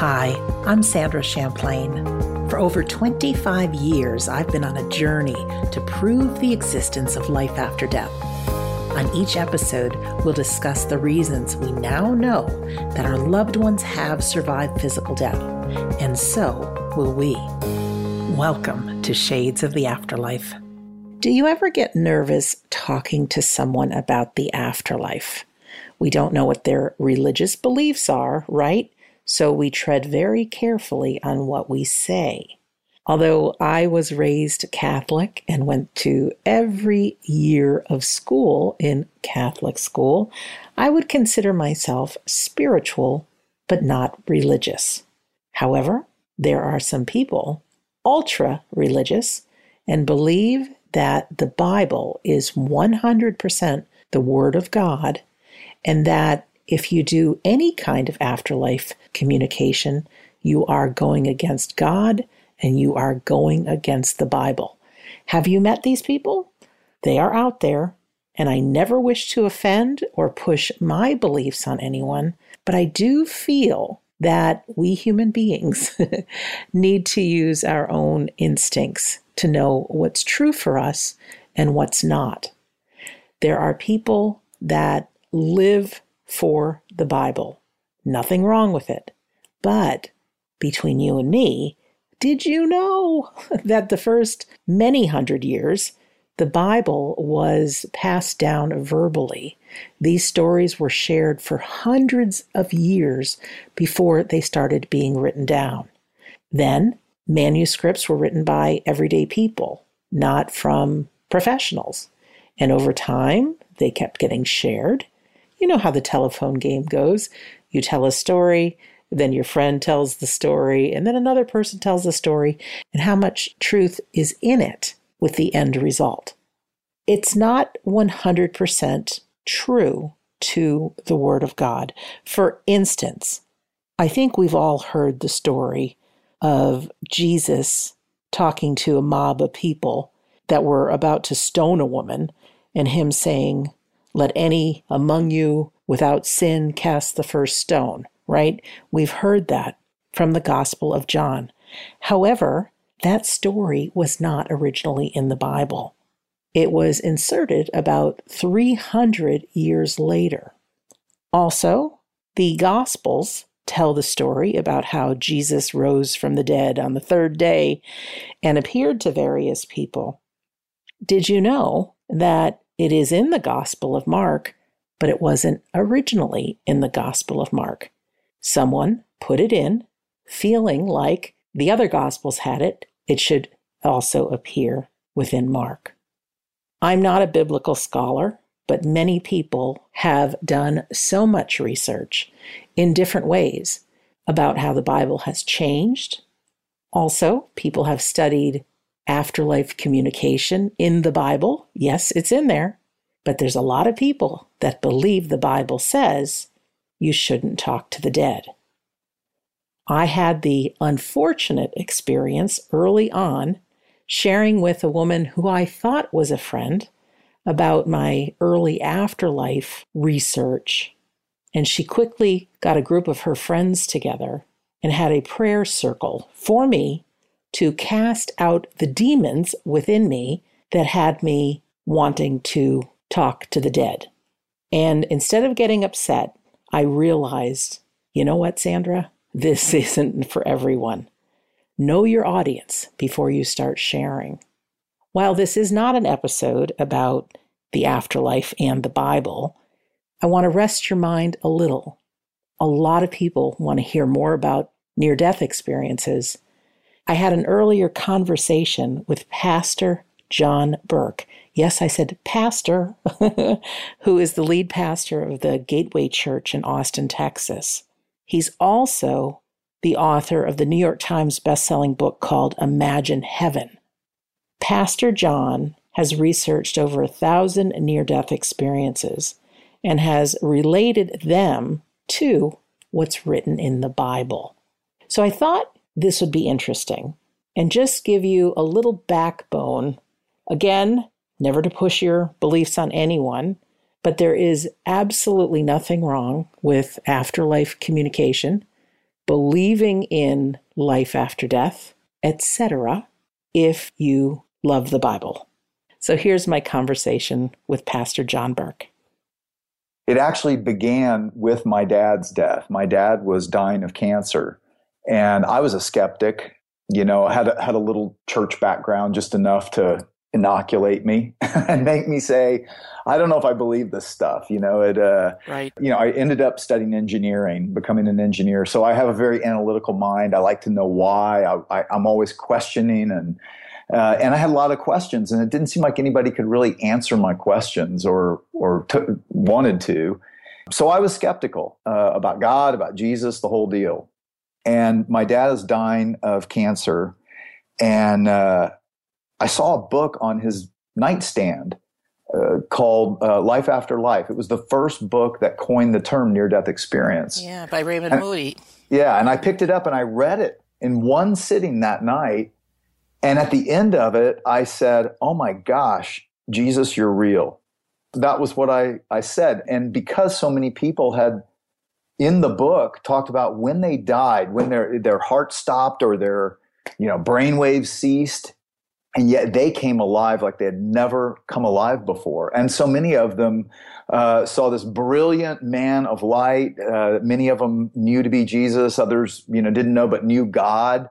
Hi, I'm Sandra Champlain. For over 25 years, I've been on a journey to prove the existence of life after death. On each episode, we'll discuss the reasons we now know that our loved ones have survived physical death, and so will we. Welcome to Shades of the Afterlife. Do you ever get nervous talking to someone about the afterlife? We don't know what their religious beliefs are, right? So we tread very carefully on what we say. Although I was raised Catholic and went to every year of school in Catholic school, I would consider myself spiritual but not religious. However, there are some people ultra religious and believe that the Bible is 100% the Word of God and that if you do any kind of afterlife communication, you are going against God and you are going against the Bible. Have you met these people? They are out there, and I never wish to offend or push my beliefs on anyone, but I do feel that we human beings need to use our own instincts to know what's true for us and what's not. There are people that live for the Bible. Nothing wrong with it. But between you and me, did you know that the first many hundred years, the Bible was passed down verbally? These stories were shared for hundreds of years before they started being written down. Then, manuscripts were written by everyday people, not from professionals. And over time, they kept getting shared you know how the telephone game goes. You tell a story, then your friend tells the story, and then another person tells the story, and how much truth is in it with the end result. It's not 100% true to the Word of God. For instance, I think we've all heard the story of Jesus talking to a mob of people that were about to stone a woman, and him saying, let any among you without sin cast the first stone, right? We've heard that from the Gospel of John. However, that story was not originally in the Bible. It was inserted about 300 years later. Also, the Gospels tell the story about how Jesus rose from the dead on the third day and appeared to various people. Did you know that it is in the Gospel of Mark, but it wasn't originally in the Gospel of Mark. Someone put it in, feeling like the other Gospels had it, it should also appear within Mark. I'm not a biblical scholar, but many people have done so much research in different ways about how the Bible has changed. Also, people have studied afterlife communication in the Bible. Yes, it's in there. But there's a lot of people that believe the Bible says you shouldn't talk to the dead. I had the unfortunate experience early on sharing with a woman who I thought was a friend about my early afterlife research. And she quickly got a group of her friends together and had a prayer circle for me to cast out the demons within me that had me wanting to talk to the dead. And instead of getting upset, I realized, you know what, Sandra? This isn't for everyone. Know your audience before you start sharing. While this is not an episode about the afterlife and the Bible, I want to rest your mind a little. A lot of people want to hear more about near death experiences. I had an earlier conversation with Pastor John Burke. Yes, I said pastor, who is the lead pastor of the Gateway Church in Austin, Texas. He's also the author of the New York Times bestselling book called Imagine Heaven. Pastor John has researched over a thousand near death experiences and has related them to what's written in the Bible. So I thought this would be interesting and just give you a little backbone. Again, never to push your beliefs on anyone, but there is absolutely nothing wrong with afterlife communication, believing in life after death, etc., if you love the Bible. So here's my conversation with Pastor John Burke. It actually began with my dad's death. My dad was dying of cancer, and I was a skeptic. You know, had a, had a little church background, just enough to inoculate me and make me say, I don't know if I believe this stuff. You know, it, uh, right. you know, I ended up studying engineering, becoming an engineer. So I have a very analytical mind. I like to know why I, I, I'm always questioning and, uh, and I had a lot of questions, and it didn't seem like anybody could really answer my questions or or t- wanted to. So I was skeptical uh, about God, about Jesus, the whole deal. And my dad is dying of cancer, and uh, I saw a book on his nightstand uh, called uh, Life After Life. It was the first book that coined the term near death experience. Yeah, by Raymond and, Moody. Yeah, and I picked it up and I read it in one sitting that night. And at the end of it, I said, Oh my gosh, Jesus, you're real. That was what I, I said. And because so many people had in the book talked about when they died, when their their heart stopped or their you know brain waves ceased, and yet they came alive like they had never come alive before. And so many of them uh, saw this brilliant man of light. Uh, many of them knew to be Jesus. Others, you know, didn't know but knew God.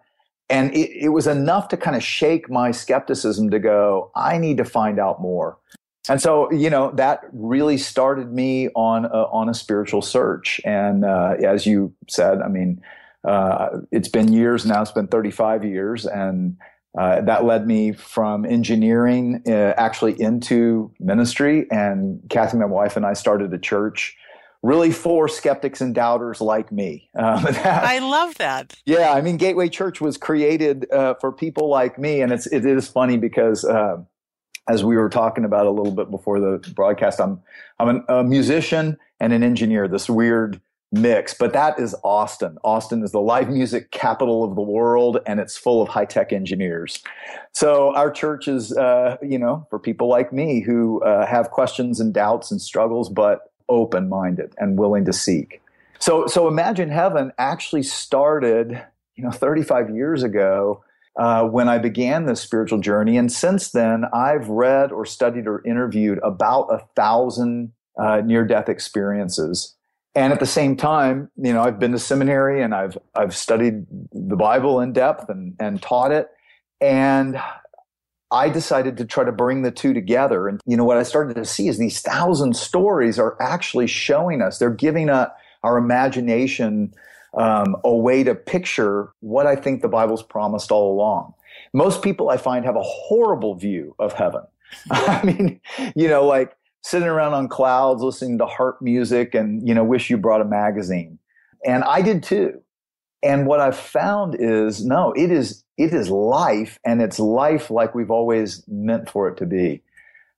And it, it was enough to kind of shake my skepticism to go, I need to find out more. And so, you know, that really started me on a, on a spiritual search. And uh, as you said, I mean, uh, it's been years now. It's been 35 years, and uh, that led me from engineering uh, actually into ministry. And Kathy, my wife, and I started a church really for skeptics and doubters like me. Um, that, I love that. Yeah, I mean, Gateway Church was created uh, for people like me, and it's it is funny because uh, as we were talking about a little bit before the broadcast, I'm I'm an, a musician and an engineer. This weird mix, but that is Austin. Austin is the live music capital of the world, and it's full of high tech engineers. So our church is, uh, you know, for people like me who uh, have questions and doubts and struggles, but open minded and willing to seek. So, so imagine heaven actually started, you know, 35 years ago. Uh, when I began this spiritual journey. And since then, I've read or studied or interviewed about a thousand uh, near death experiences and at the same time, you know, I've been to seminary and I've I've studied the Bible in depth and and taught it, and I decided to try to bring the two together. And you know, what I started to see is these thousand stories are actually showing us they're giving a, our imagination um, a way to picture what I think the Bible's promised all along. Most people I find have a horrible view of heaven. I mean, you know, like sitting around on clouds listening to harp music and you know wish you brought a magazine and i did too and what i've found is no it is it is life and it's life like we've always meant for it to be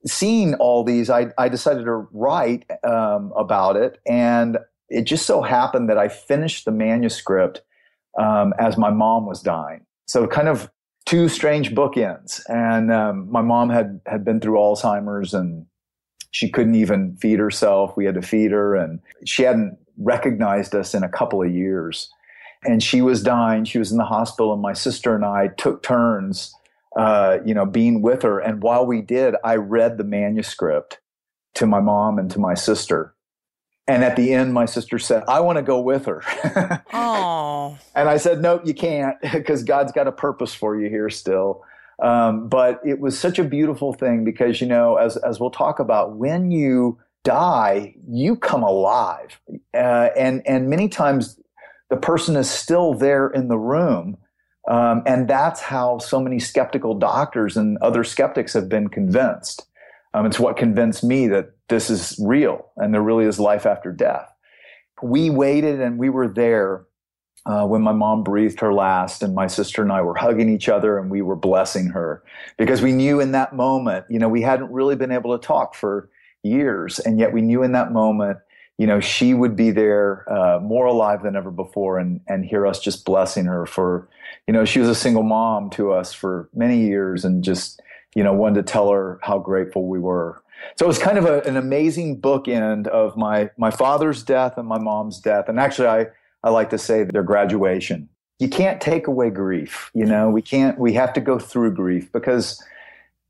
seeing all these i, I decided to write um, about it and it just so happened that i finished the manuscript um, as my mom was dying so kind of two strange bookends. And um, my mom had had been through Alzheimer's and she couldn't even feed herself. We had to feed her, and she hadn't recognized us in a couple of years. And she was dying. She was in the hospital, and my sister and I took turns, uh, you know, being with her. And while we did, I read the manuscript to my mom and to my sister. And at the end, my sister said, I want to go with her. Oh. and I said, Nope, you can't, because God's got a purpose for you here still. Um, but it was such a beautiful thing because, you know, as, as we'll talk about, when you die, you come alive. Uh, and, and many times the person is still there in the room. Um, and that's how so many skeptical doctors and other skeptics have been convinced. Um, it's what convinced me that this is real and there really is life after death. We waited and we were there uh, when my mom breathed her last, and my sister and I were hugging each other and we were blessing her because we knew in that moment, you know, we hadn't really been able to talk for years, and yet we knew in that moment, you know, she would be there uh, more alive than ever before, and and hear us just blessing her for, you know, she was a single mom to us for many years, and just you know wanted to tell her how grateful we were. So it was kind of a, an amazing bookend of my my father's death and my mom's death, and actually I I like to say their graduation. You can't take away grief. You know, we can't, we have to go through grief because,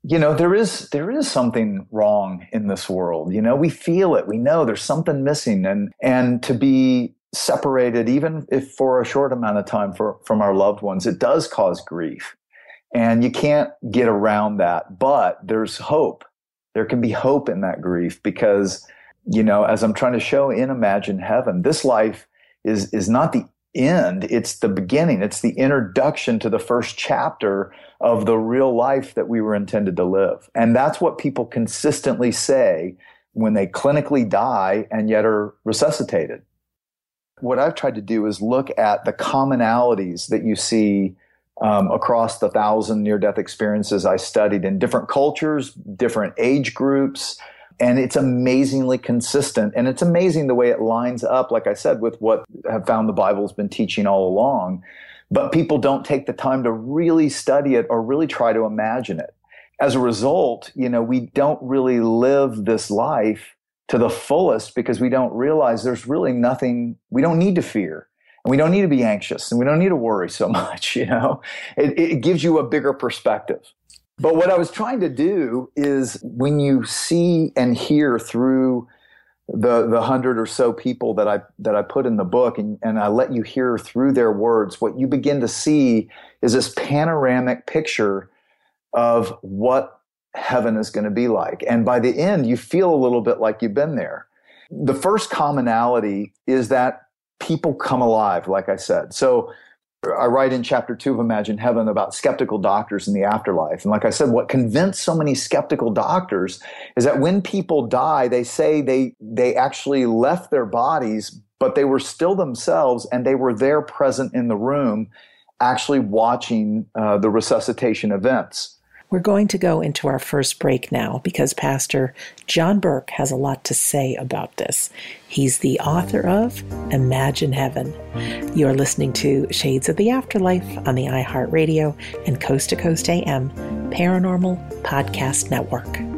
you know, there is, there is something wrong in this world. You know, we feel it. We know there's something missing and, and to be separated, even if for a short amount of time for, from our loved ones, it does cause grief. And you can't get around that, but there's hope. There can be hope in that grief because, you know, as I'm trying to show in Imagine Heaven, this life is is not the end it's the beginning it's the introduction to the first chapter of the real life that we were intended to live. And that's what people consistently say when they clinically die and yet are resuscitated. What i've tried to do is look at the commonalities that you see um, across the thousand near death experiences i studied in different cultures different age groups and it's amazingly consistent. And it's amazing the way it lines up like i said with what have found the bible's been teaching all along. But people don't take the time to really study it or really try to imagine it. As a result you know we don't really live this life to the fullest because we don't realize there's really nothing we don't need to fear we don't need to be anxious and we don't need to worry so much you know it, it gives you a bigger perspective but what I was trying to do is when you see and hear through the the hundred or so people that I that I put in the book and, and I let you hear through their words, what you begin to see is this panoramic picture of what heaven is going to be like. And by the end, you feel a little bit like you've been there. The first commonality is that people come alive, like I said. So I write in chapter two of Imagine Heaven about skeptical doctors in the afterlife. And like I said, what convinced so many skeptical doctors is that when people die, they say they, they actually left their bodies, but they were still themselves and they were there present in the room, actually watching uh, the resuscitation events. We're going to go into our first break now because Pastor John Burke has a lot to say about this. He's the author of Imagine Heaven. You're listening to Shades of the Afterlife on the iHeartRadio and Coast to Coast AM Paranormal Podcast Network.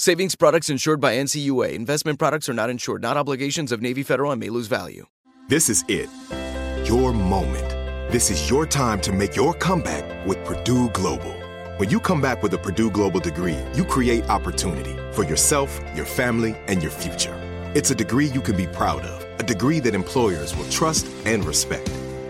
Savings products insured by NCUA. Investment products are not insured, not obligations of Navy Federal and may lose value. This is it. your moment. This is your time to make your comeback with Purdue Global. When you come back with a Purdue Global degree, you create opportunity for yourself, your family, and your future. It's a degree you can be proud of, a degree that employers will trust and respect.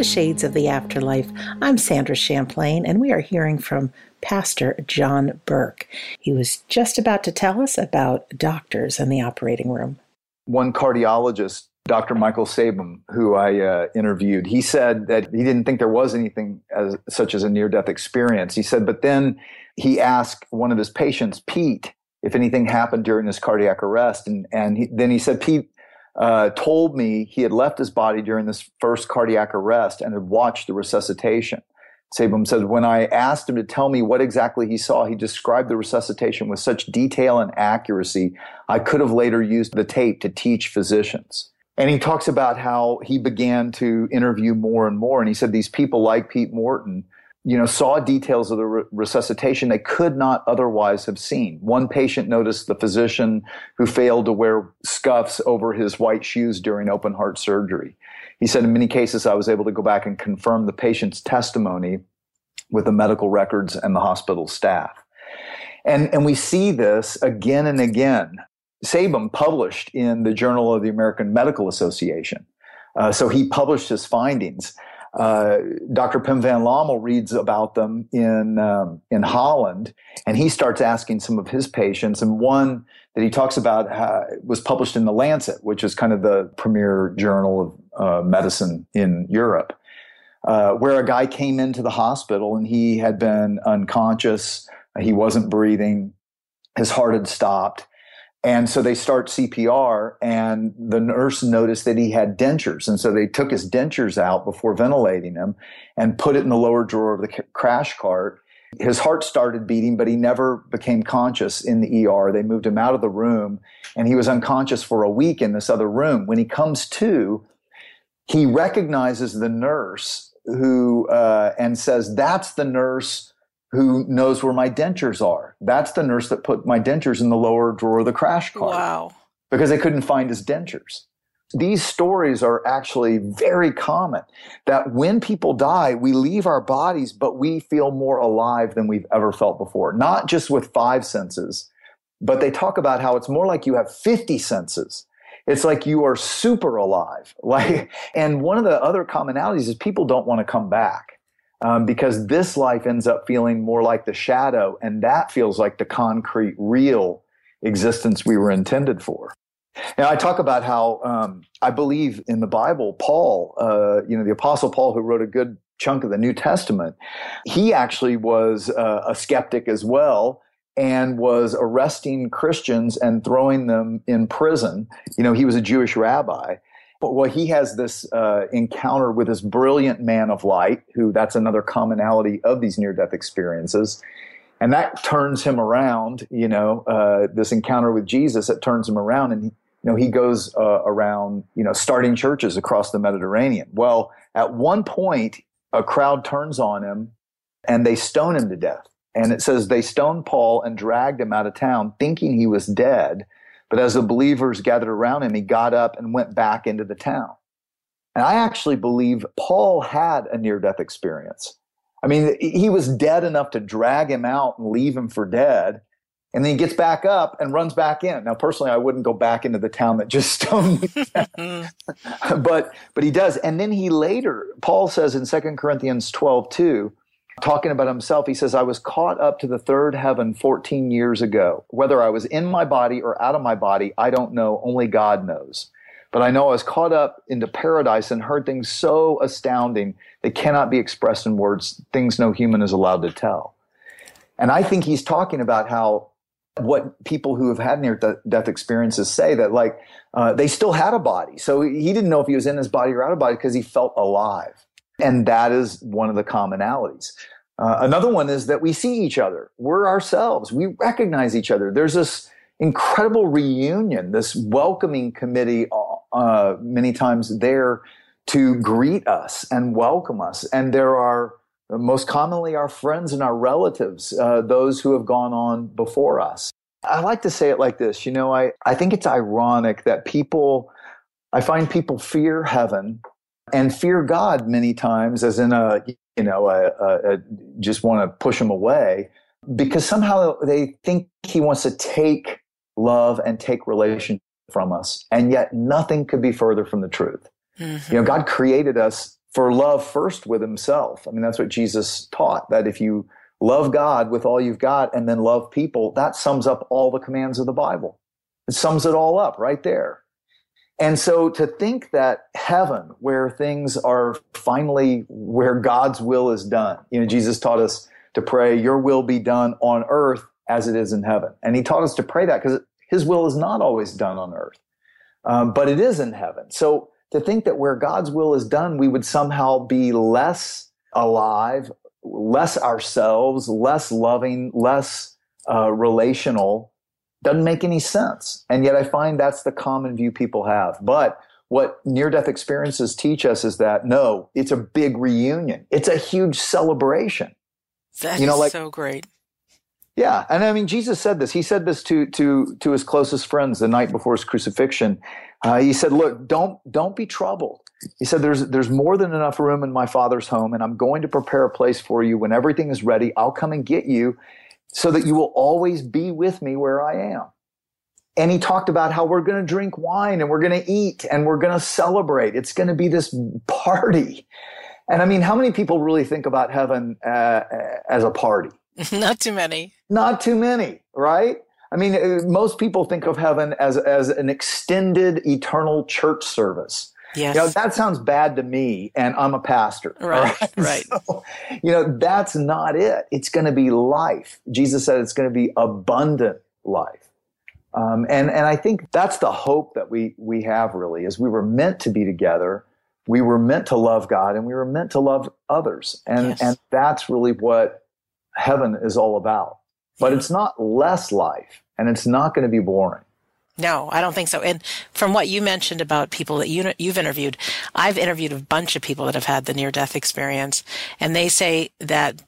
to Shades of the Afterlife. I'm Sandra Champlain, and we are hearing from Pastor John Burke. He was just about to tell us about doctors in the operating room. One cardiologist, Dr. Michael Sabom, who I uh, interviewed, he said that he didn't think there was anything as such as a near death experience. He said, but then he asked one of his patients, Pete, if anything happened during his cardiac arrest. And, and he, then he said, Pete, uh, told me he had left his body during this first cardiac arrest and had watched the resuscitation. Sabom says, when I asked him to tell me what exactly he saw, he described the resuscitation with such detail and accuracy, I could have later used the tape to teach physicians. And he talks about how he began to interview more and more. And he said these people like Pete Morton you know, saw details of the re- resuscitation they could not otherwise have seen. One patient noticed the physician who failed to wear scuffs over his white shoes during open heart surgery. He said, in many cases, I was able to go back and confirm the patient's testimony with the medical records and the hospital staff. And, and we see this again and again. Sabom published in the Journal of the American Medical Association. Uh, so he published his findings. Uh, Dr. Pim van Lommel reads about them in um, in Holland, and he starts asking some of his patients. And one that he talks about uh, was published in the Lancet, which is kind of the premier journal of uh, medicine in Europe, uh, where a guy came into the hospital and he had been unconscious, he wasn't breathing, his heart had stopped, and so they start CPR, and the nurse noticed that he had dentures. And so they took his dentures out before ventilating him and put it in the lower drawer of the crash cart. His heart started beating, but he never became conscious in the ER. They moved him out of the room, and he was unconscious for a week in this other room. When he comes to, he recognizes the nurse who uh, and says, That's the nurse who knows where my dentures are. That's the nurse that put my dentures in the lower drawer of the crash cart. Wow. Because they couldn't find his dentures. These stories are actually very common that when people die, we leave our bodies, but we feel more alive than we've ever felt before. Not just with five senses, but they talk about how it's more like you have 50 senses. It's like you are super alive. Like, and one of the other commonalities is people don't want to come back um, because this life ends up feeling more like the shadow, and that feels like the concrete, real existence we were intended for. Now, I talk about how um, I believe in the Bible, Paul, uh, you know, the Apostle Paul, who wrote a good chunk of the New Testament, he actually was uh, a skeptic as well and was arresting Christians and throwing them in prison. You know, he was a Jewish rabbi. Well, he has this uh, encounter with this brilliant man of light, who that's another commonality of these near death experiences. And that turns him around, you know, uh, this encounter with Jesus, it turns him around and, you know, he goes uh, around, you know, starting churches across the Mediterranean. Well, at one point, a crowd turns on him and they stone him to death. And it says they stoned Paul and dragged him out of town thinking he was dead. But as the believers gathered around him, he got up and went back into the town. And I actually believe Paul had a near death experience. I mean, he was dead enough to drag him out and leave him for dead. And then he gets back up and runs back in. Now, personally, I wouldn't go back into the town that just stoned me. but, but he does. And then he later, Paul says in 2 Corinthians 12, 2, talking about himself, he says, I was caught up to the third heaven 14 years ago. Whether I was in my body or out of my body, I don't know. Only God knows. But I know I was caught up into paradise and heard things so astounding they cannot be expressed in words, things no human is allowed to tell. And I think he's talking about how what people who have had near death experiences say that like uh, they still had a body. So he didn't know if he was in his body or out of body because he felt alive. And that is one of the commonalities. Uh, another one is that we see each other. We're ourselves. We recognize each other. There's this incredible reunion, this welcoming committee, uh, many times there to greet us and welcome us. And there are most commonly our friends and our relatives, uh, those who have gone on before us. I like to say it like this you know, I, I think it's ironic that people, I find people fear heaven and fear God many times, as in a, you know, a, a, a just want to push him away because somehow they think he wants to take love and take relation from us. And yet nothing could be further from the truth. Mm-hmm. You know, God created us for love first with himself. I mean, that's what Jesus taught that if you love God with all you've got and then love people, that sums up all the commands of the Bible. It sums it all up right there. And so to think that heaven, where things are finally where God's will is done, you know, Jesus taught us to pray, Your will be done on earth as it is in heaven. And He taught us to pray that because His will is not always done on earth, um, but it is in heaven. So to think that where God's will is done, we would somehow be less alive, less ourselves, less loving, less uh, relational doesn't make any sense. And yet I find that's the common view people have. But what near death experiences teach us is that no, it's a big reunion. It's a huge celebration. That you know, like, so great. Yeah, and I mean, Jesus said this. He said this to to to his closest friends the night before his crucifixion. Uh, he said, "Look, don't don't be troubled." He said, "There's there's more than enough room in my Father's home, and I'm going to prepare a place for you. When everything is ready, I'll come and get you, so that you will always be with me where I am." And he talked about how we're going to drink wine and we're going to eat and we're going to celebrate. It's going to be this party. And I mean, how many people really think about heaven uh, as a party? Not too many. Not too many, right? I mean, uh, most people think of heaven as, as an extended eternal church service. Yes. You know, that sounds bad to me, and I'm a pastor. Right, right. right. So, you know, that's not it. It's going to be life. Jesus said it's going to be abundant life. Um, and, and I think that's the hope that we, we have really is we were meant to be together. We were meant to love God and we were meant to love others. And, yes. and that's really what heaven is all about. But it's not less life and it's not going to be boring. No, I don't think so. And from what you mentioned about people that you, you've interviewed, I've interviewed a bunch of people that have had the near death experience, and they say that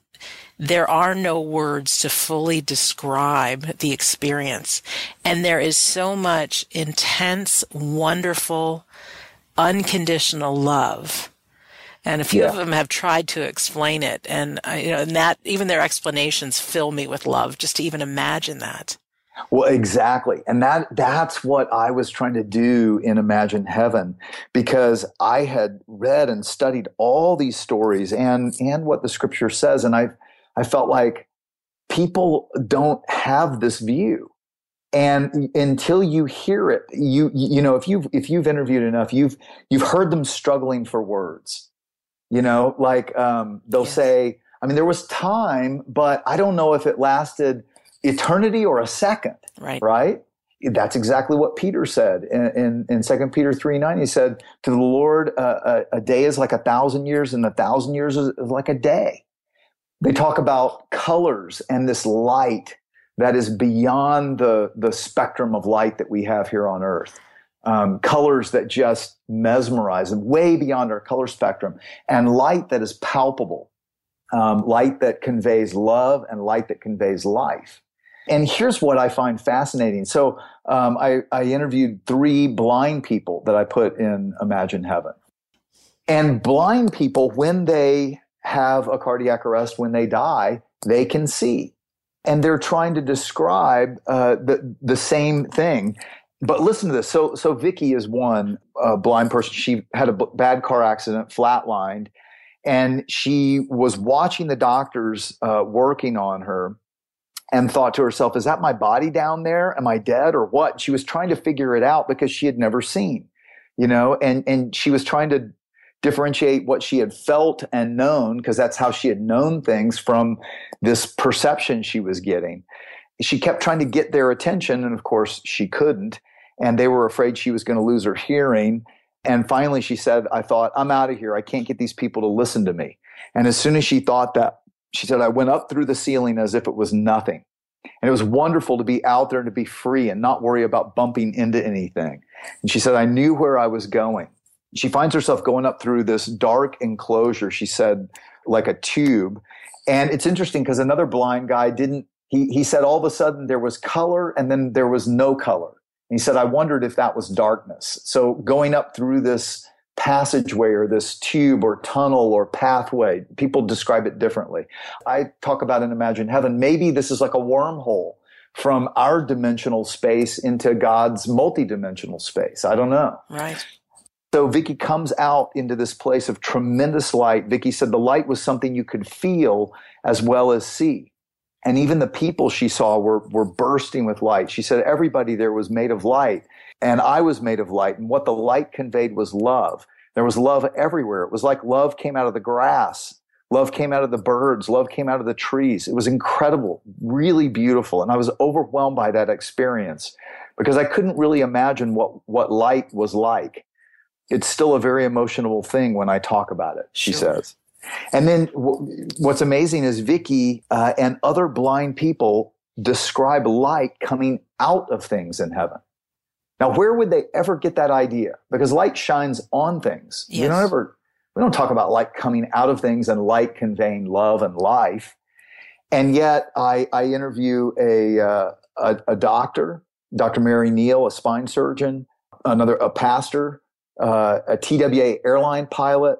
there are no words to fully describe the experience. And there is so much intense, wonderful, unconditional love and a few yeah. of them have tried to explain it, and uh, you know, and that even their explanations fill me with love just to even imagine that. Well, exactly. And that that's what I was trying to do in Imagine Heaven because I had read and studied all these stories and and what the scripture says and I I felt like people don't have this view. And until you hear it, you you know, if you've if you've interviewed enough, you've you've heard them struggling for words. You know, like um, they'll yes. say, I mean, there was time, but I don't know if it lasted eternity or a second. Right. Right. That's exactly what Peter said in, in, in 2 Peter 3 9. He said, To the Lord, uh, a, a, day is like a thousand years, and a thousand years is, like a day. They talk about colors and this light that is beyond the, the spectrum of light that we have here on earth um, colors that just mesmerize them way beyond our color spectrum, and light that is palpable, um, light that conveys love, and light that conveys life. And here's what I find fascinating. So um, I, I interviewed three blind people that I put in Imagine Heaven. And blind people, when they have a cardiac arrest, when they die, they can see. And they're trying to describe uh, the, the same thing but listen to this. So, so Vicky is one uh, blind person. She had a b- bad car accident, flatlined, And she was watching the doctors uh, working on her and thought to herself, is that my body down there? Am I dead or what? She was trying to figure it out because she had never seen, you know, and, and she was trying to differentiate what she had felt and known because that's how she had known things from this perception she was getting. She kept trying to get their attention. And of course she couldn't. And they were afraid she was going to lose her hearing. And finally she said, I thought, I'm out of here. I can't get these people to listen to me. And as soon as she thought that, she said, I went up through the ceiling as if it was nothing. And it was wonderful to be out there and to be free and not worry about bumping into anything. And she said, I knew where I was going. She finds herself going up through this dark enclosure, she said, like a tube. And it's interesting because another blind guy didn't, he, he said all of a sudden there was color and then there was no color. And he said, I wondered if that was darkness. So going up through this passageway or this tube or tunnel or pathway. People describe it differently. I talk about and Imagine Heaven. Maybe this is like a wormhole from our dimensional space into God's multidimensional space. I don't know. Right. So Vicky comes out into this place of tremendous light. Vicky said the light was something you could feel as well as see. And even the people she saw were, were bursting with light. She said everybody there was made of light and I was made of light. And what the light conveyed was love. There was love everywhere. It was like love came out of the grass. Love came out of the birds. Love came out of the trees. It was incredible, really beautiful. And I was overwhelmed by that experience because I couldn't really imagine what, what light was like. It's still a very emotional thing when I talk about it, she sure. says. And then w- what's amazing is Vicky uh, and other blind people describe light coming out of things in heaven. Now, where would they ever get that idea? Because light shines on things. Yes. We don't ever, we don't talk about light coming out of things and light conveying love and life. And yet, I, I interview a, uh, a, a doctor, Dr. Mary Neal, a spine surgeon, another a pastor, uh, a TWA airline pilot,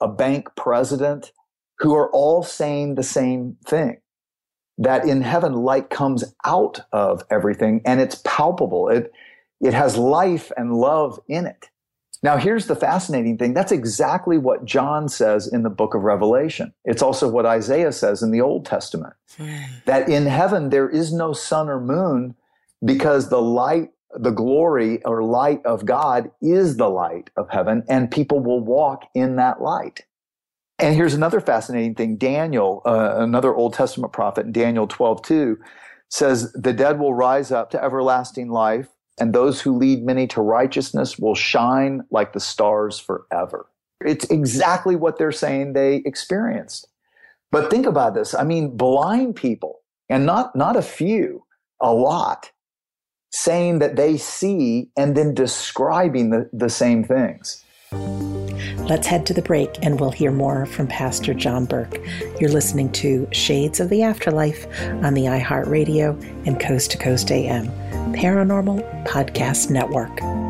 a bank president, who are all saying the same thing that in heaven light comes out of everything and it's palpable. It it has life and love in it. Now, here's the fascinating thing. That's exactly what John says in the book of Revelation. It's also what Isaiah says in the Old Testament. Hmm. That in heaven there is no sun or moon because the light, the glory or light of God is the light of heaven and people will walk in that light. And here's another fascinating thing. Daniel, uh, another Old Testament prophet, Daniel 12, 2, says, The dead will rise up to everlasting life and those who lead many to righteousness will shine like the stars forever. It's exactly what they're saying they experienced. But think about this. I mean, blind people, and not, not a few, a lot, saying that they see and then describing the, the same things. Let's head to the break and we'll hear more from Pastor John Burke. You're listening to Shades of the Afterlife on the iHeartRadio and Coast to Coast AM Paranormal Podcast Network.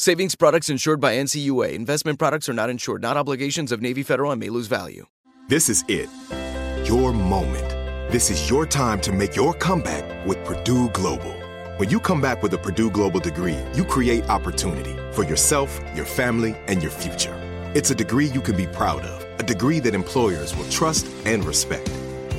Savings products insured by NCUA. Investment products are not insured, not obligations of Navy Federal and may lose value. This is it. Your moment. This is your time to make your comeback with Purdue Global. When you come back with a Purdue Global degree, you create opportunity for yourself, your family, and your future. It's a degree you can be proud of, a degree that employers will trust and respect.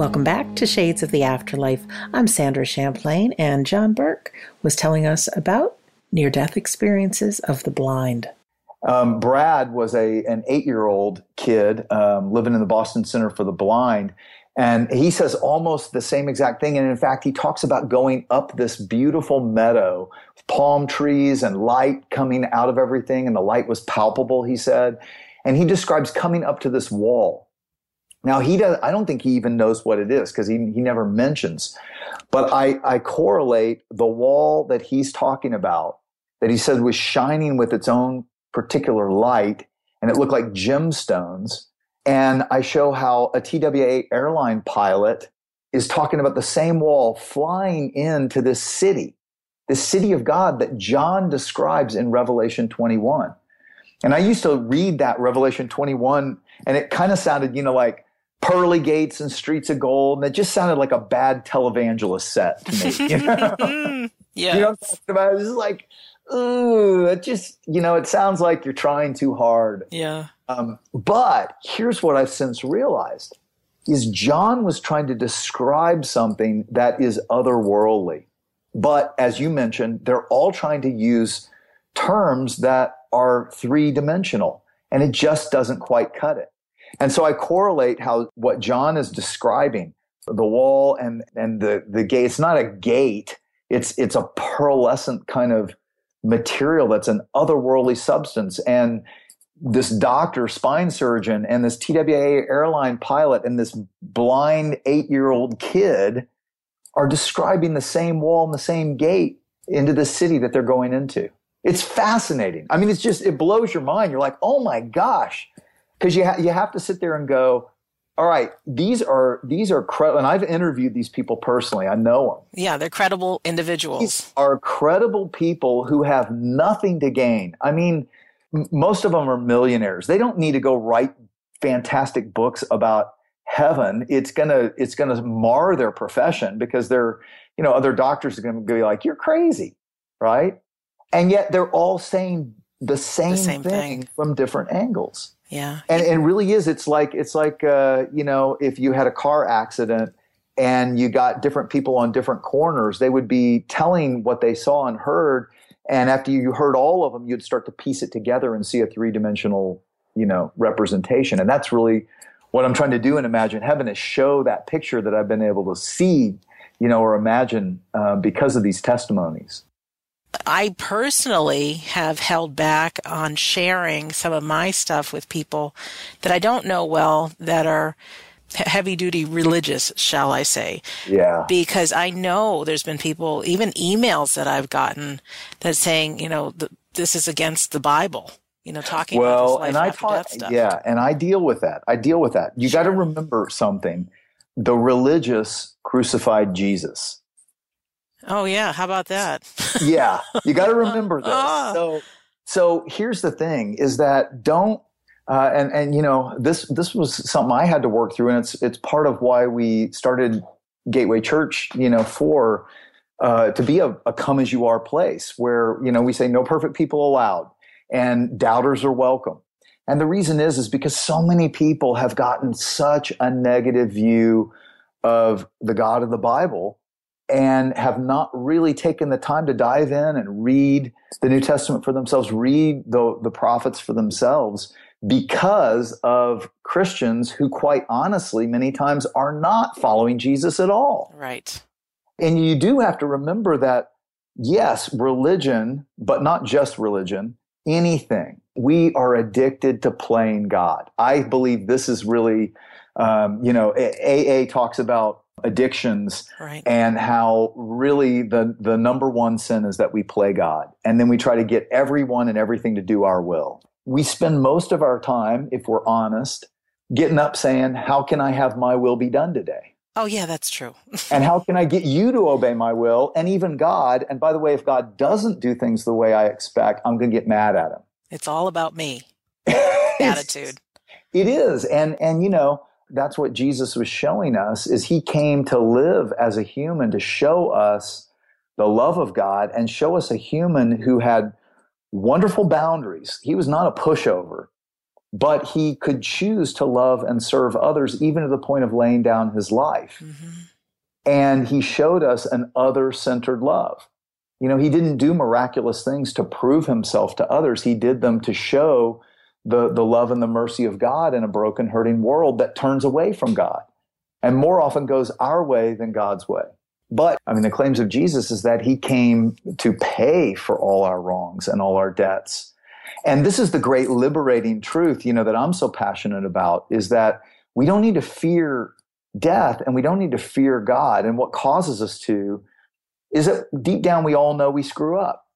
Welcome back to Shades of the Afterlife. I'm Sandra Champlain, and John Burke was telling us about near death experiences of the blind. Um, Brad was a an eight year old kid um, living in the Boston Center for the Blind, and he says almost the same exact thing. And in fact, he talks about going up this beautiful meadow, with palm trees and light coming out of everything, and the light was palpable. He said, and he describes coming up to this wall now he does. I don't think he even knows what it is because he he never mentions. But I I correlate the wall that he's talking about that he said was shining with its own particular light and it looked like gemstones. And I show how a TWA airline pilot is talking about the same wall flying into this city, this city of God that John describes in Revelation 21. And I used to read that Revelation 21 and it kind of sounded, you know, like pearly gates and streets of gold. And it just sounded like a bad televangelist set to me. You know? yeah. You know what I'm talking about? It's like, ooh, it just, you know, it sounds like you're trying too hard. Yeah. Um, but here's what I've since realized is John was trying to describe something that is otherworldly. But as you mentioned, they're all trying to use terms that are three dimensional and it just doesn't quite cut it. And so I correlate how what John is describing, the wall and, and the, the gate, it's not a gate. It's, it's a pearlescent kind of material that's an otherworldly substance. And this doctor, spine surgeon, and this TWA airline pilot and this blind eight year old kid are describing the same wall and the same gate into the city that they're going into. It's fascinating. I mean, it's just, it blows your mind. You're like, oh my gosh, because you ha- you have to sit there and go, all right, these are these are credible, and I've interviewed these people personally. I know them. Yeah, they're credible individuals. These are credible people who have nothing to gain. I mean, m- most of them are millionaires. They don't need to go write fantastic books about heaven. It's gonna it's gonna mar their profession because they're you know other doctors are gonna be like, you're crazy, right? And yet they're all saying the same, The same thing thing. from different angles Yeah. and it really is. It's like it's like uh, you know if you had a car accident and you got different people on different corners they would be telling what they saw and heard. And after you heard all of them you'd start to piece it together and see a three-dimensional you know representation. And that's really what i'm trying to do in imagine heaven is show that picture that i've been able to see you know or imagine uh, because of these testimonies I personally have held back on sharing some of my stuff with people that I don't know well that are heavy duty religious, shall I say. yeah. Because I know there's been people, even emails that I've gotten that saying, you know, th- this is against the Bible, you know, talking about well this life and i after taught death stuff. yeah and i deal with that. I deal with that. You got to remember something. The religious crucified jesus Oh yeah, how about that? yeah you got to remember this Ah. so so here's the thing is that don't uh, and and you know this this was something i had to work through and it's it's part of why we started gateway church you know for uh, to be a, a come as you are place where you know we say no perfect people allowed and doubters are welcome and the reason is is because so many people have gotten such a negative view of the god of the bible and have not really taken the time to dive in and read the new testament for themselves read the, the prophets for themselves because of christians who quite honestly many times are not following jesus at all right. and you do have to remember that yes, religion, but not just religion, anything. We are addicted to playing God. I believe this is really, um, you know, AA talks about addictions Right. and how really the the number one sin is that we play God and then we try to get everyone and everything to do our will. We spend most of our time, if we're honest, getting up saying, "How can I have my will be done today?" Oh, yeah, that's true. And how can I get you to obey my will and even God? And by the way, if God doesn't do things the way I expect, I'm going to get mad at him. It's all about me attitude. It is. And and you know, that's what Jesus was showing us is he came to live as a human to show us the love of God and show us a human who had wonderful boundaries. He was not a pushover, but he could choose to love and serve others even to the point of laying down his life. hmm And he showed us an other centered love. You know, he didn't do miraculous things to prove himself to others. He did them to show the, the love and the mercy of God in a broken, hurting world that turns away from God and more often goes our way than God's way. But I mean, the claims of Jesus is that he came to pay for all our wrongs and all our debts. And this is the great liberating truth, you know, that I'm so passionate about is that we don't need to fear death and we don't need to fear God. And what causes us to is that deep down we all know we screw up.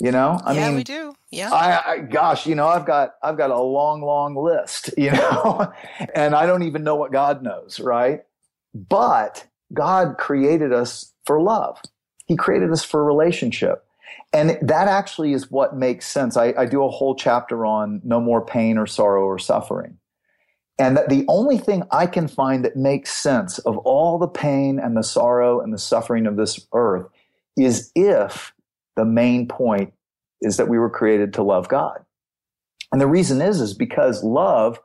You know, I yeah, mean, we do. Yeah. I, I gosh, you know, I've got I've got a long, long list, you know, and I don't even know what God knows, right? But God created us for love. He created us for relationship. And that actually is what makes sense. I, I do a whole chapter on no more pain or sorrow or suffering. And that the only thing I can find that makes sense of all the pain and the sorrow and the suffering of this earth is if the main point is that we were created to love God. And the reason is, is because love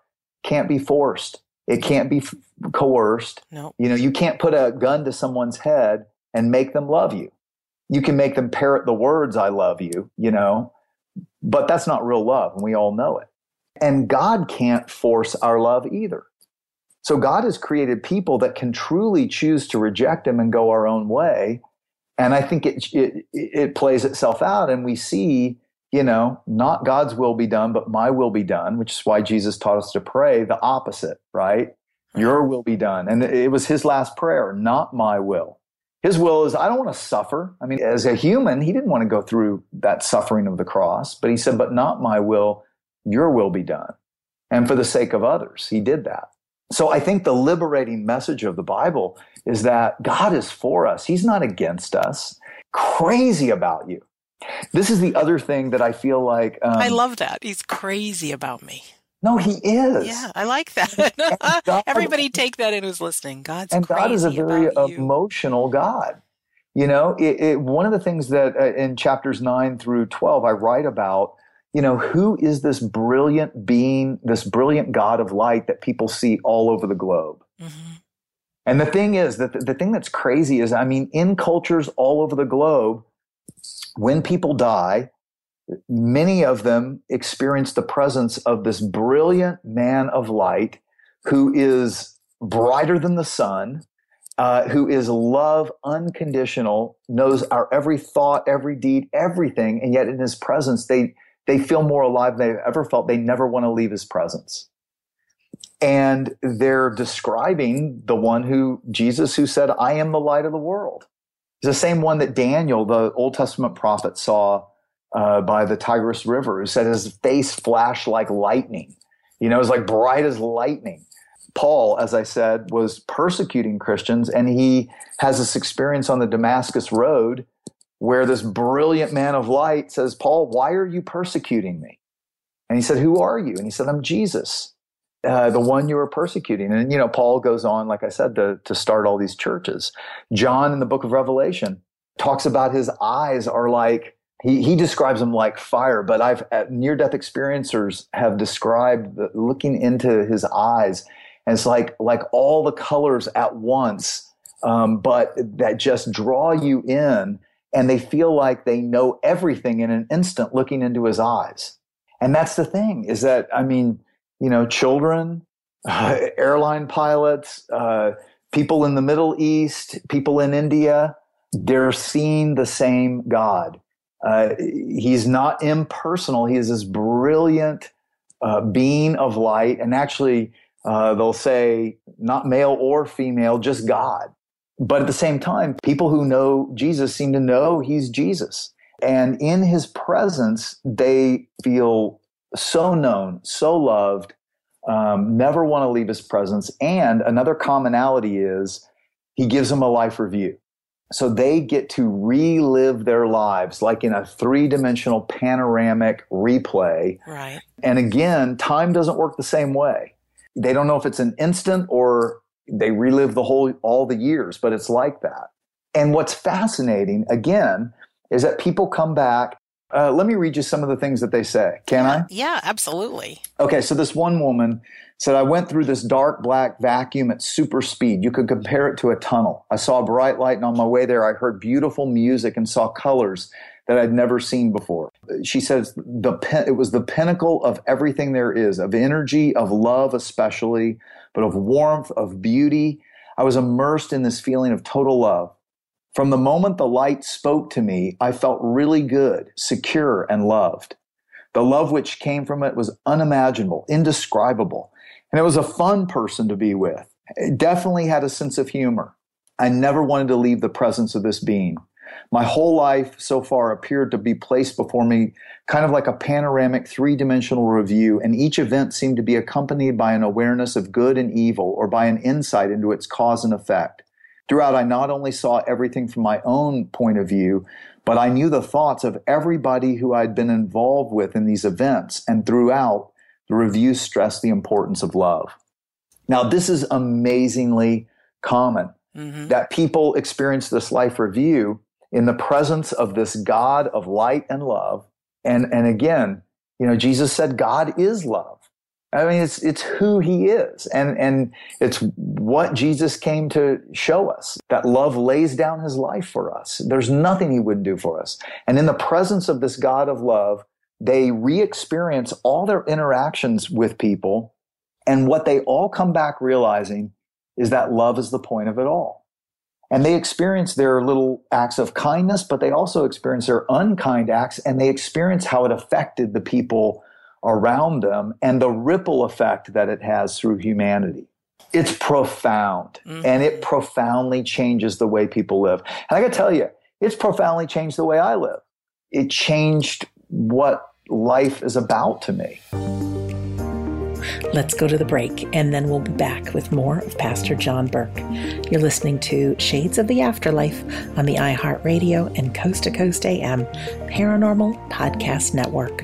can't be forced. It can't be f- coerced. no. You know, you can't put a gun to someone's head and make them love you. You can make them parrot the words, I love you, you know, but that's not real love. And we all know it. And God can't force our love either. So God has created people that can truly choose to reject him and go our own way. And I think it, it, it plays itself out and we see, you know, not God's will be done, but my will be done, which is why Jesus taught us to pray the opposite, right? Your will be done. And it was his last prayer, not my will. His will is, I don't want to suffer. I mean, as a human, he didn't want to go through that suffering of the cross, but he said, but not my will, your will be done. And for the sake of others, he did that. So I think the liberating message of the Bible is that God is for us. He's not against us. Crazy about you. This is the other thing that I feel like. Um, I love that. He's crazy about me. No, he is. Yeah, I like that. God- Everybody take that in who's listening. God's and God is a very emotional God. You know, it, it, one of the things that uh, in chapters nine through twelve I write about, you know, who is this brilliant being, this brilliant God of light that people see all over the globe. Mhm. And the thing is that the, the thing that's crazy is, I mean, in cultures all over the globe, when people die, many of them experience the presence of this brilliant man of light who is brighter than the sun, uh, who is love unconditional, knows our every thought, every deed, everything, and yet in his presence, they they feel more alive than they've ever felt. They never want to leave his presence. And they're describing the one who, Jesus, who said, I am the light of the world. It's the same one that Daniel, the Old Testament prophet, saw uh, by the Tigris River, who said his face flashed like lightning. You know, it was like bright as lightning. Paul, as I said, was persecuting Christians, and he has this experience on the Damascus Road where this brilliant man of light says, Paul, why are you persecuting me? And he said, Who are you? And he said, I'm Jesus, uh, the one you are persecuting. And, you know, Paul goes on, like I said, to, to start all these churches. John in the book of Revelation talks about his eyes are like, he, he describes them like fire, but I've near death experiencers have described the, looking into his eyes. And it's like, like all the colors at once, um, but that just draw you in and they feel like they know everything in an instant looking into his eyes. And that's the thing is that, I mean, you know, children, uh, airline pilots, uh, people in the Middle East, people in India, they're seeing the same God. Uh, he's not impersonal. He is this brilliant uh, being of light. And actually, uh, they'll say not male or female, just God. But at the same time, people who know Jesus seem to know he's Jesus. And in his presence, they feel so known, so loved, um, never want to leave his presence. And another commonality is he gives them a life review. So they get to relive their lives like in a three dimensional panoramic replay. Right. And again, time doesn't work the same way. They don't know if it's an instant or they relive the whole, all the years, but it's like that. And what's fascinating, again, is that people come back. Uh, let me read you some of the things that they say. Can I? Yeah, absolutely. Okay, so this one woman said, I went through this dark black vacuum at super speed. You could compare it to a tunnel. I saw a bright light, and on my way there, I heard beautiful music and saw colors that I'd never seen before. She says the it was the pinnacle of everything there is of energy, of love, especially, but of warmth, of beauty. I was immersed in this feeling of total love. From the moment the light spoke to me, I felt really good, secure, and loved. The love which came from it was unimaginable, indescribable. And it was a fun person to be with. It definitely had a sense of humor. I never wanted to leave the presence of this being. My whole life so far appeared to be placed before me kind of like a panoramic three dimensional review, and each event seemed to be accompanied by an awareness of good and evil or by an insight into its cause and effect. Throughout, I not only saw everything from my own point of view, but I knew the thoughts of everybody who I'd been involved with in these events, and throughout, the review stressed the importance of love. Now, this is amazingly common mm-hmm. that people experience this life review in the presence of this God of light and love. And, and again, you know, Jesus said God is love. I mean, it's, it's who he is. And, and it's what Jesus came to show us that love lays down his life for us. There's nothing he wouldn't do for us. And in the presence of this God of love, they re-experience all their interactions with people and what they all come back realizing is that love is the point of it all and they experience their little acts of kindness but they also experience their unkind acts and they experience how it affected the people around them and the ripple effect that it has through humanity it's profound mm-hmm. and it profoundly changes the way people live and i gotta tell you it's profoundly changed the way i live it changed what life is about to me. Let's go to the break, and then we'll be back with more of Pastor John Burke. You're listening to Shades of the Afterlife on the iHeartRadio and Coast to Coast AM Paranormal Podcast Network.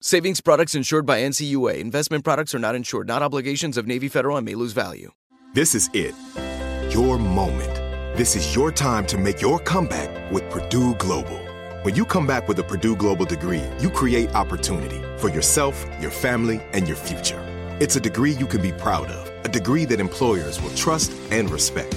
Savings products insured by NCUA. Investment products are not insured, not obligations of Navy Federal and may lose value. This is it. Your moment. This is your time to make your comeback with Purdue Global. When you come back with a Purdue Global degree, you create opportunity for yourself, your family, and your future. It's a degree you can be proud of, a degree that employers will trust and respect.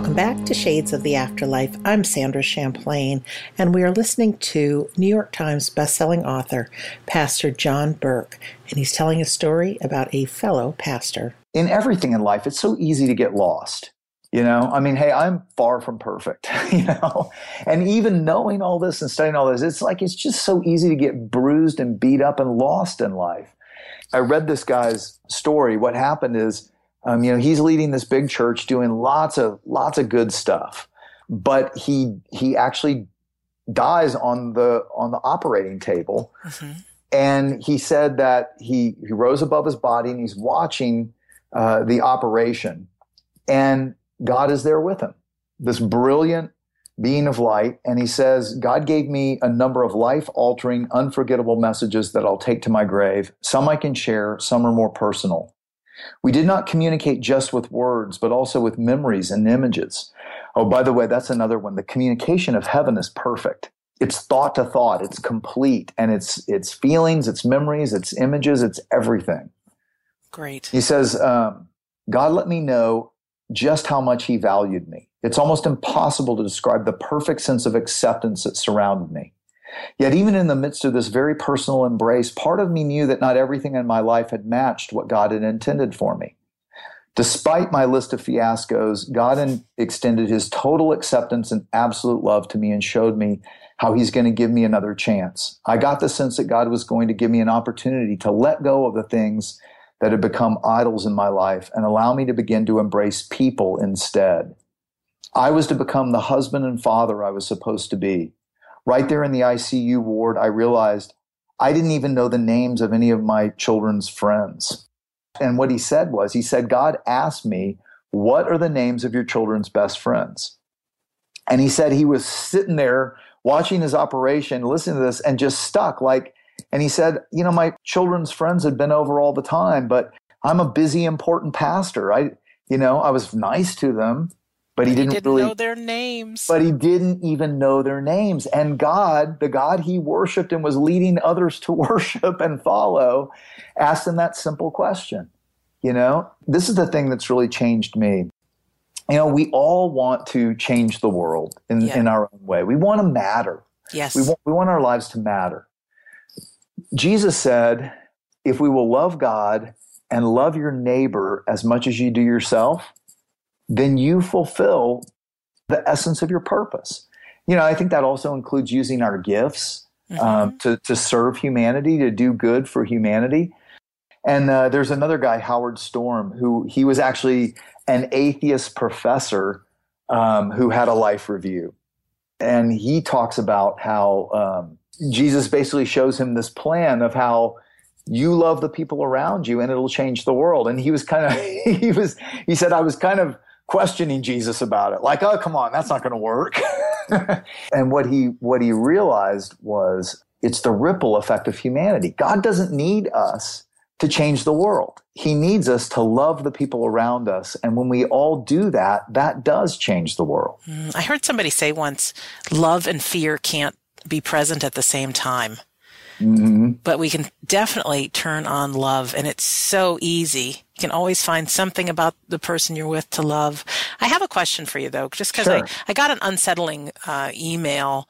Welcome back to Shades of the Afterlife. I'm Sandra Champlain, and we are listening to New York Times bestselling author, Pastor John Burke, and he's telling a story about a fellow pastor. In everything in life, it's so easy to get lost. You know, I mean, hey, I'm far from perfect, you know, and even knowing all this and studying all this, it's like it's just so easy to get bruised and beat up and lost in life. I read this guy's story. What happened is, um, you know, he's leading this big church, doing lots of lots of good stuff, but he he actually dies on the on the operating table, mm-hmm. and he said that he he rose above his body and he's watching uh, the operation, and God is there with him. This brilliant being of light, and he says, God gave me a number of life altering, unforgettable messages that I'll take to my grave. Some I can share, some are more personal. We did not communicate just with words, but also with memories and images. Oh, by the way, that's another one. The communication of heaven is perfect. It's thought to thought. It's complete and it's, it's feelings, it's memories, it's images, it's everything. Great. He says, um, God let me know just how much he valued me. It's almost impossible to describe the perfect sense of acceptance that surrounded me. Yet, even in the midst of this very personal embrace, part of me knew that not everything in my life had matched what God had intended for me. Despite my list of fiascos, God extended his total acceptance and absolute love to me and showed me how he's going to give me another chance. I got the sense that God was going to give me an opportunity to let go of the things that had become idols in my life and allow me to begin to embrace people instead. I was to become the husband and father I was supposed to be. Right there in the ICU ward, I realized I didn't even know the names of any of my children's friends. And what he said was, he said, God asked me, What are the names of your children's best friends? And he said he was sitting there watching his operation, listening to this, and just stuck. Like, and he said, You know, my children's friends had been over all the time, but I'm a busy, important pastor. I, you know, I was nice to them, but he didn't, didn't really know their names. But he didn't even know their names. And God, the God he worshiped and was leading others to worship and follow, asked him that simple question. You know, this is the thing that's really changed me. You know, we all want to change the world in, yeah. in our own way. We want to matter. Yes. We want, we want our lives to matter. Jesus said, if we will love God and love your neighbor as much as you do yourself, then you fulfill the essence of your purpose. You know, I think that also includes using our gifts mm-hmm. um, to, to serve humanity, to do good for humanity. And uh, there's another guy, Howard Storm, who he was actually an atheist professor um, who had a life review. And he talks about how um, Jesus basically shows him this plan of how you love the people around you and it'll change the world. And he was kind of, he was, he said, I was kind of questioning Jesus about it. Like, oh, come on, that's not going to work. and what he, what he realized was it's the ripple effect of humanity. God doesn't need us to change the world. He needs us to love the people around us. And when we all do that, that does change the world. Mm, I heard somebody say once, love and fear can't be present at the same time. Mm-hmm. But we can definitely turn on love, and it's so easy. You can always find something about the person you're with to love. I have a question for you, though, just because sure. I, I got an unsettling uh, email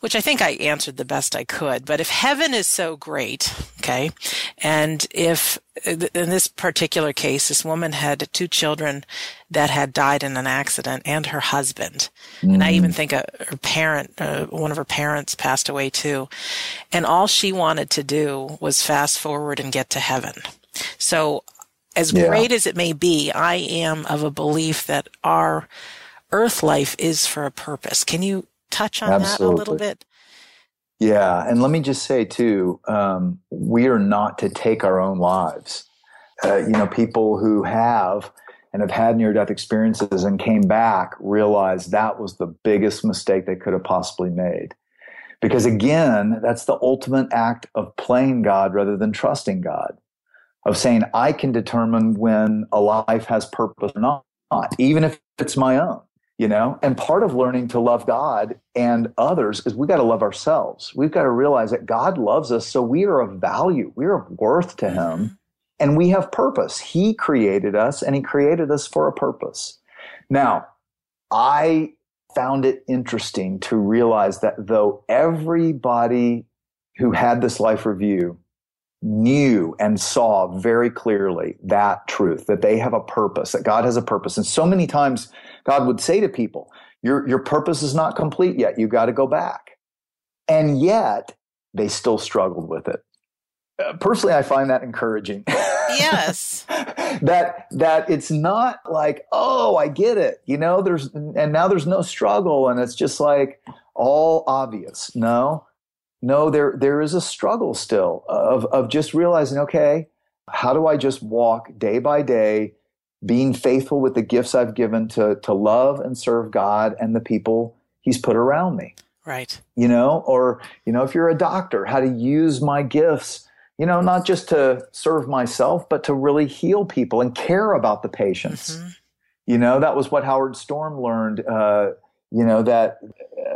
which I think I answered the best I could. But if heaven is so great, okay, and if in this particular case, this woman had two children that had died in an accident and her husband, mm. and I even mm. think a, her parent, uh, one of her parents passed away too, and all she wanted to do was fast forward and get to heaven. So as yeah. great as it may be, I am of a belief that our earth life is for a purpose. Can you touch on Absolutely. that a little bit? Yeah, and let me just say too, um, we are not to take our own lives. uh, you know, people who have and have had near death experiences and came back realize that was the biggest mistake they could have possibly made. Because again, that's the ultimate act of playing God rather than trusting God, of saying, I can determine when a life has purpose or not, even if it's my own, you know? And part of learning to love God and others is we got to love ourselves. We've got to realize that God loves us, so we are of value, we are of worth to Him, and we have purpose. He created us and He created us for a purpose. Now, I found it interesting to realize that though everybody who had this life review knew and saw very clearly that truth that they have a purpose that god has a purpose. And so many times god would say to people your, your purpose is not complete yet. You got to go back. And yet they still struggled with it. Uh, personally i find that encouraging. Yes. That that it's not like oh i get it. You know there's and now there's no struggle and it's just like all obvious. No no there there is a struggle still of of just realizing okay how do i just walk day by day being faithful with the gifts i've given to to love and serve god and the people he's put around me right you know or you know if you're a doctor how to use my gifts you know, not just to serve myself, but to really heal people and care about the patients. Mm-hmm. You know, that was what Howard Storm learned. Uh, you know that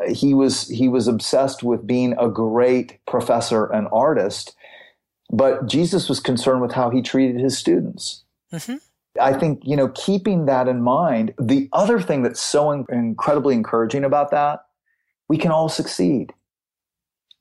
he was he was obsessed with being a great professor and artist, but Jesus was concerned with how he treated his students. Mm-hmm. I think you know, keeping that in mind. The other thing that's so in- incredibly encouraging about that, we can all succeed.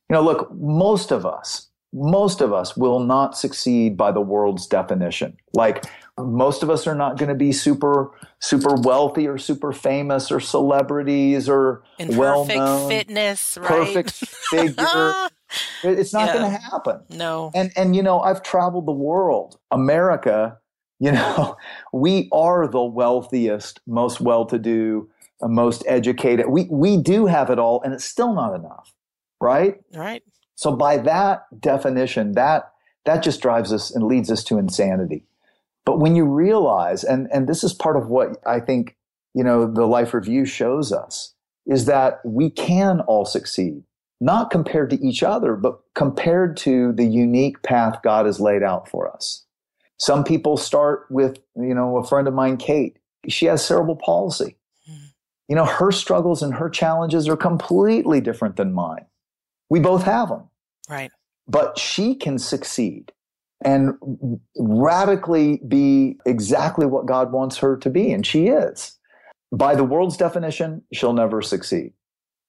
You know, look, most of us most of us will not succeed by the world's definition. Like most of us are not going to be super super wealthy or super famous or celebrities or well known fitness, right? perfect figure. it's not yeah. going to happen. No. And and you know, I've traveled the world. America, you know, we are the wealthiest, most well-to-do, uh, most educated. We we do have it all and it's still not enough. Right? Right. So by that definition, that that just drives us and leads us to insanity. But when you realize, and and this is part of what I think you know the life review shows us, is that we can all succeed, not compared to each other, but compared to the unique path God has laid out for us. Some people start with, you know, a friend of mine, Kate. She has cerebral palsy. Hmm. You know, her struggles and her challenges are completely different than mine. We both have them. Right. But she can succeed and radically be exactly what God wants her to be. And she is. By the world's definition, she'll never succeed,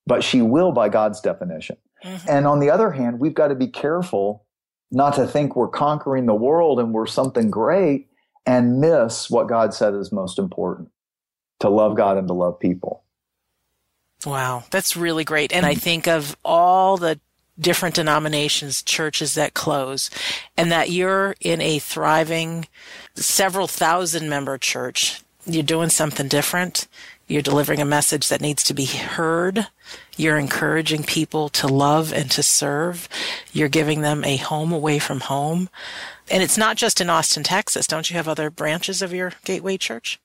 but she will by God's definition. Mm-hmm. And on the other hand, we've got to be careful not to think we're conquering the world and we're something great and miss what God said is most important to love God and to love people. Wow, that's really great. And I think of all the different denominations, churches that close, and that you're in a thriving, several thousand member church. You're doing something different. You're delivering a message that needs to be heard. You're encouraging people to love and to serve. You're giving them a home away from home. And it's not just in Austin, Texas. Don't you have other branches of your Gateway Church?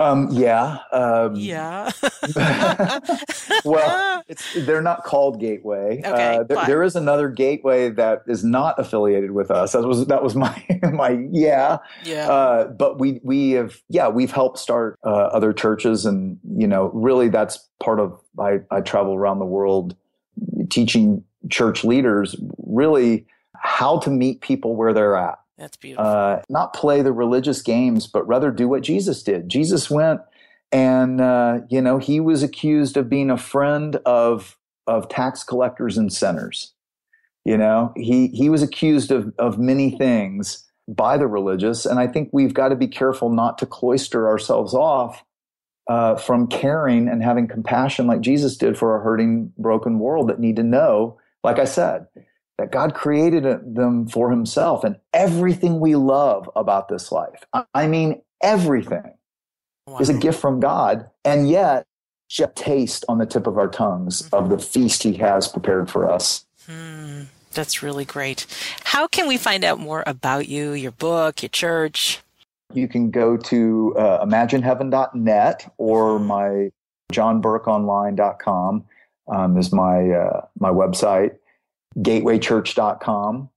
Um, yeah. Um, yeah. well, they're not called Gateway. Okay, uh, there, there is another Gateway that is not affiliated with us. That was that was my my yeah. Yeah. Uh, but we we have yeah we've helped start uh, other churches and you know really that's part of I I travel around the world teaching church leaders really how to meet people where they're at that's beautiful. Uh, not play the religious games, but rather do what Jesus did. Jesus went and, uh, you know, he was accused of being a friend of, of tax collectors and sinners. You know, he, he was accused of, of many things by the religious. And I think we've got to be careful not to cloister ourselves off uh, from caring and having compassion like Jesus did for a hurting, broken world that need to know, like I said, that God created them for himself and everything we love about this life. I mean, everything wow. is a gift from God. And yet, just taste on the tip of our tongues mm-hmm. of the feast he has prepared for us. Hmm. That's really great. How can we find out more about you, your book, your church? You can go to uh, imagineheaven.net or my johnburkeonline.com um, is my uh, my website. Gatewaychurch.com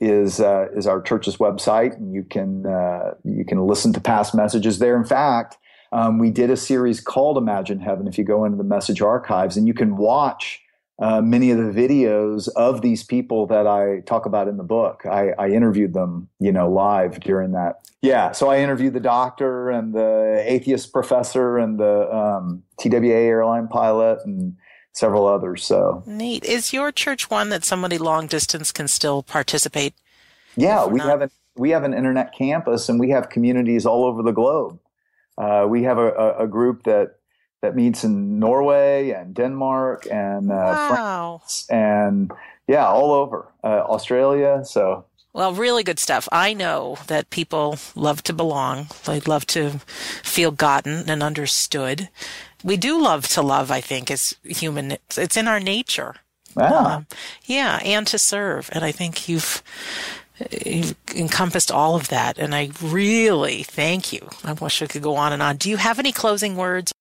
is uh, is our church's website, and you can uh, you can listen to past messages there. In fact, um, we did a series called Imagine Heaven. If you go into the message archives, and you can watch uh, many of the videos of these people that I talk about in the book. I, I, interviewed them, you know, live during that. Yeah, so I interviewed the doctor and the atheist professor and the um, TWA airline pilot and several others. So neat. Is your church one that somebody long distance can still participate? Yeah, we have an we have an internet campus and we have communities all over the globe. Uh, we have a, a, a, group that that meets in Norway and Denmark and uh, wow. France and yeah, all over uh, Australia. So well, really good stuff. I know that people love to belong. They love to feel gotten and understood. We do love to love, I think, as human. It's in our nature. Ah. Um, yeah, and to serve. And I think you've, you've encompassed all of that. And I really thank you. I wish I could go on and on. Do you have any closing words?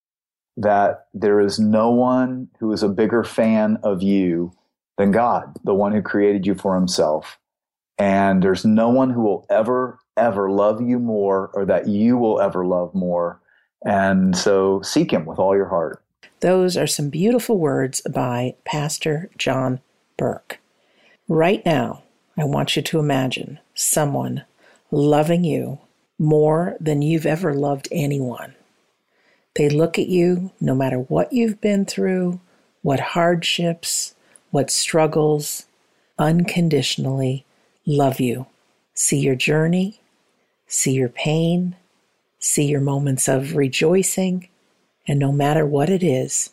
That there is no one who is a bigger fan of you than God, the one who created you for himself. And there's no one who will ever, ever love you more or that you will ever love more. And so seek him with all your heart. Those are some beautiful words by Pastor John Burke. Right now, I want you to imagine someone loving you more than you've ever loved anyone. They look at you no matter what you've been through, what hardships, what struggles, unconditionally love you, see your journey, see your pain, see your moments of rejoicing, and no matter what it is,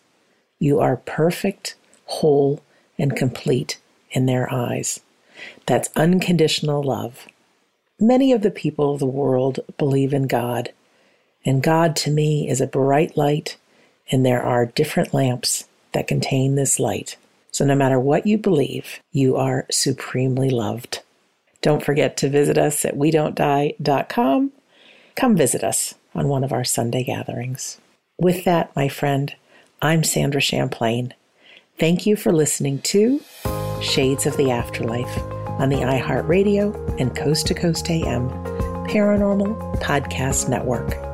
you are perfect, whole, and complete in their eyes. That's unconditional love. Many of the people of the world believe in God, and God to me is a bright light, and there are different lamps that contain this light. So no matter what you believe, you are supremely loved. Don't forget to visit us at we don't die.com. Come visit us on one of our Sunday gatherings. With that, my friend, I'm Sandra Champlain. Thank you for listening to Shades of the Afterlife on the iHeartRadio and Coast to Coast AM Paranormal Podcast Network.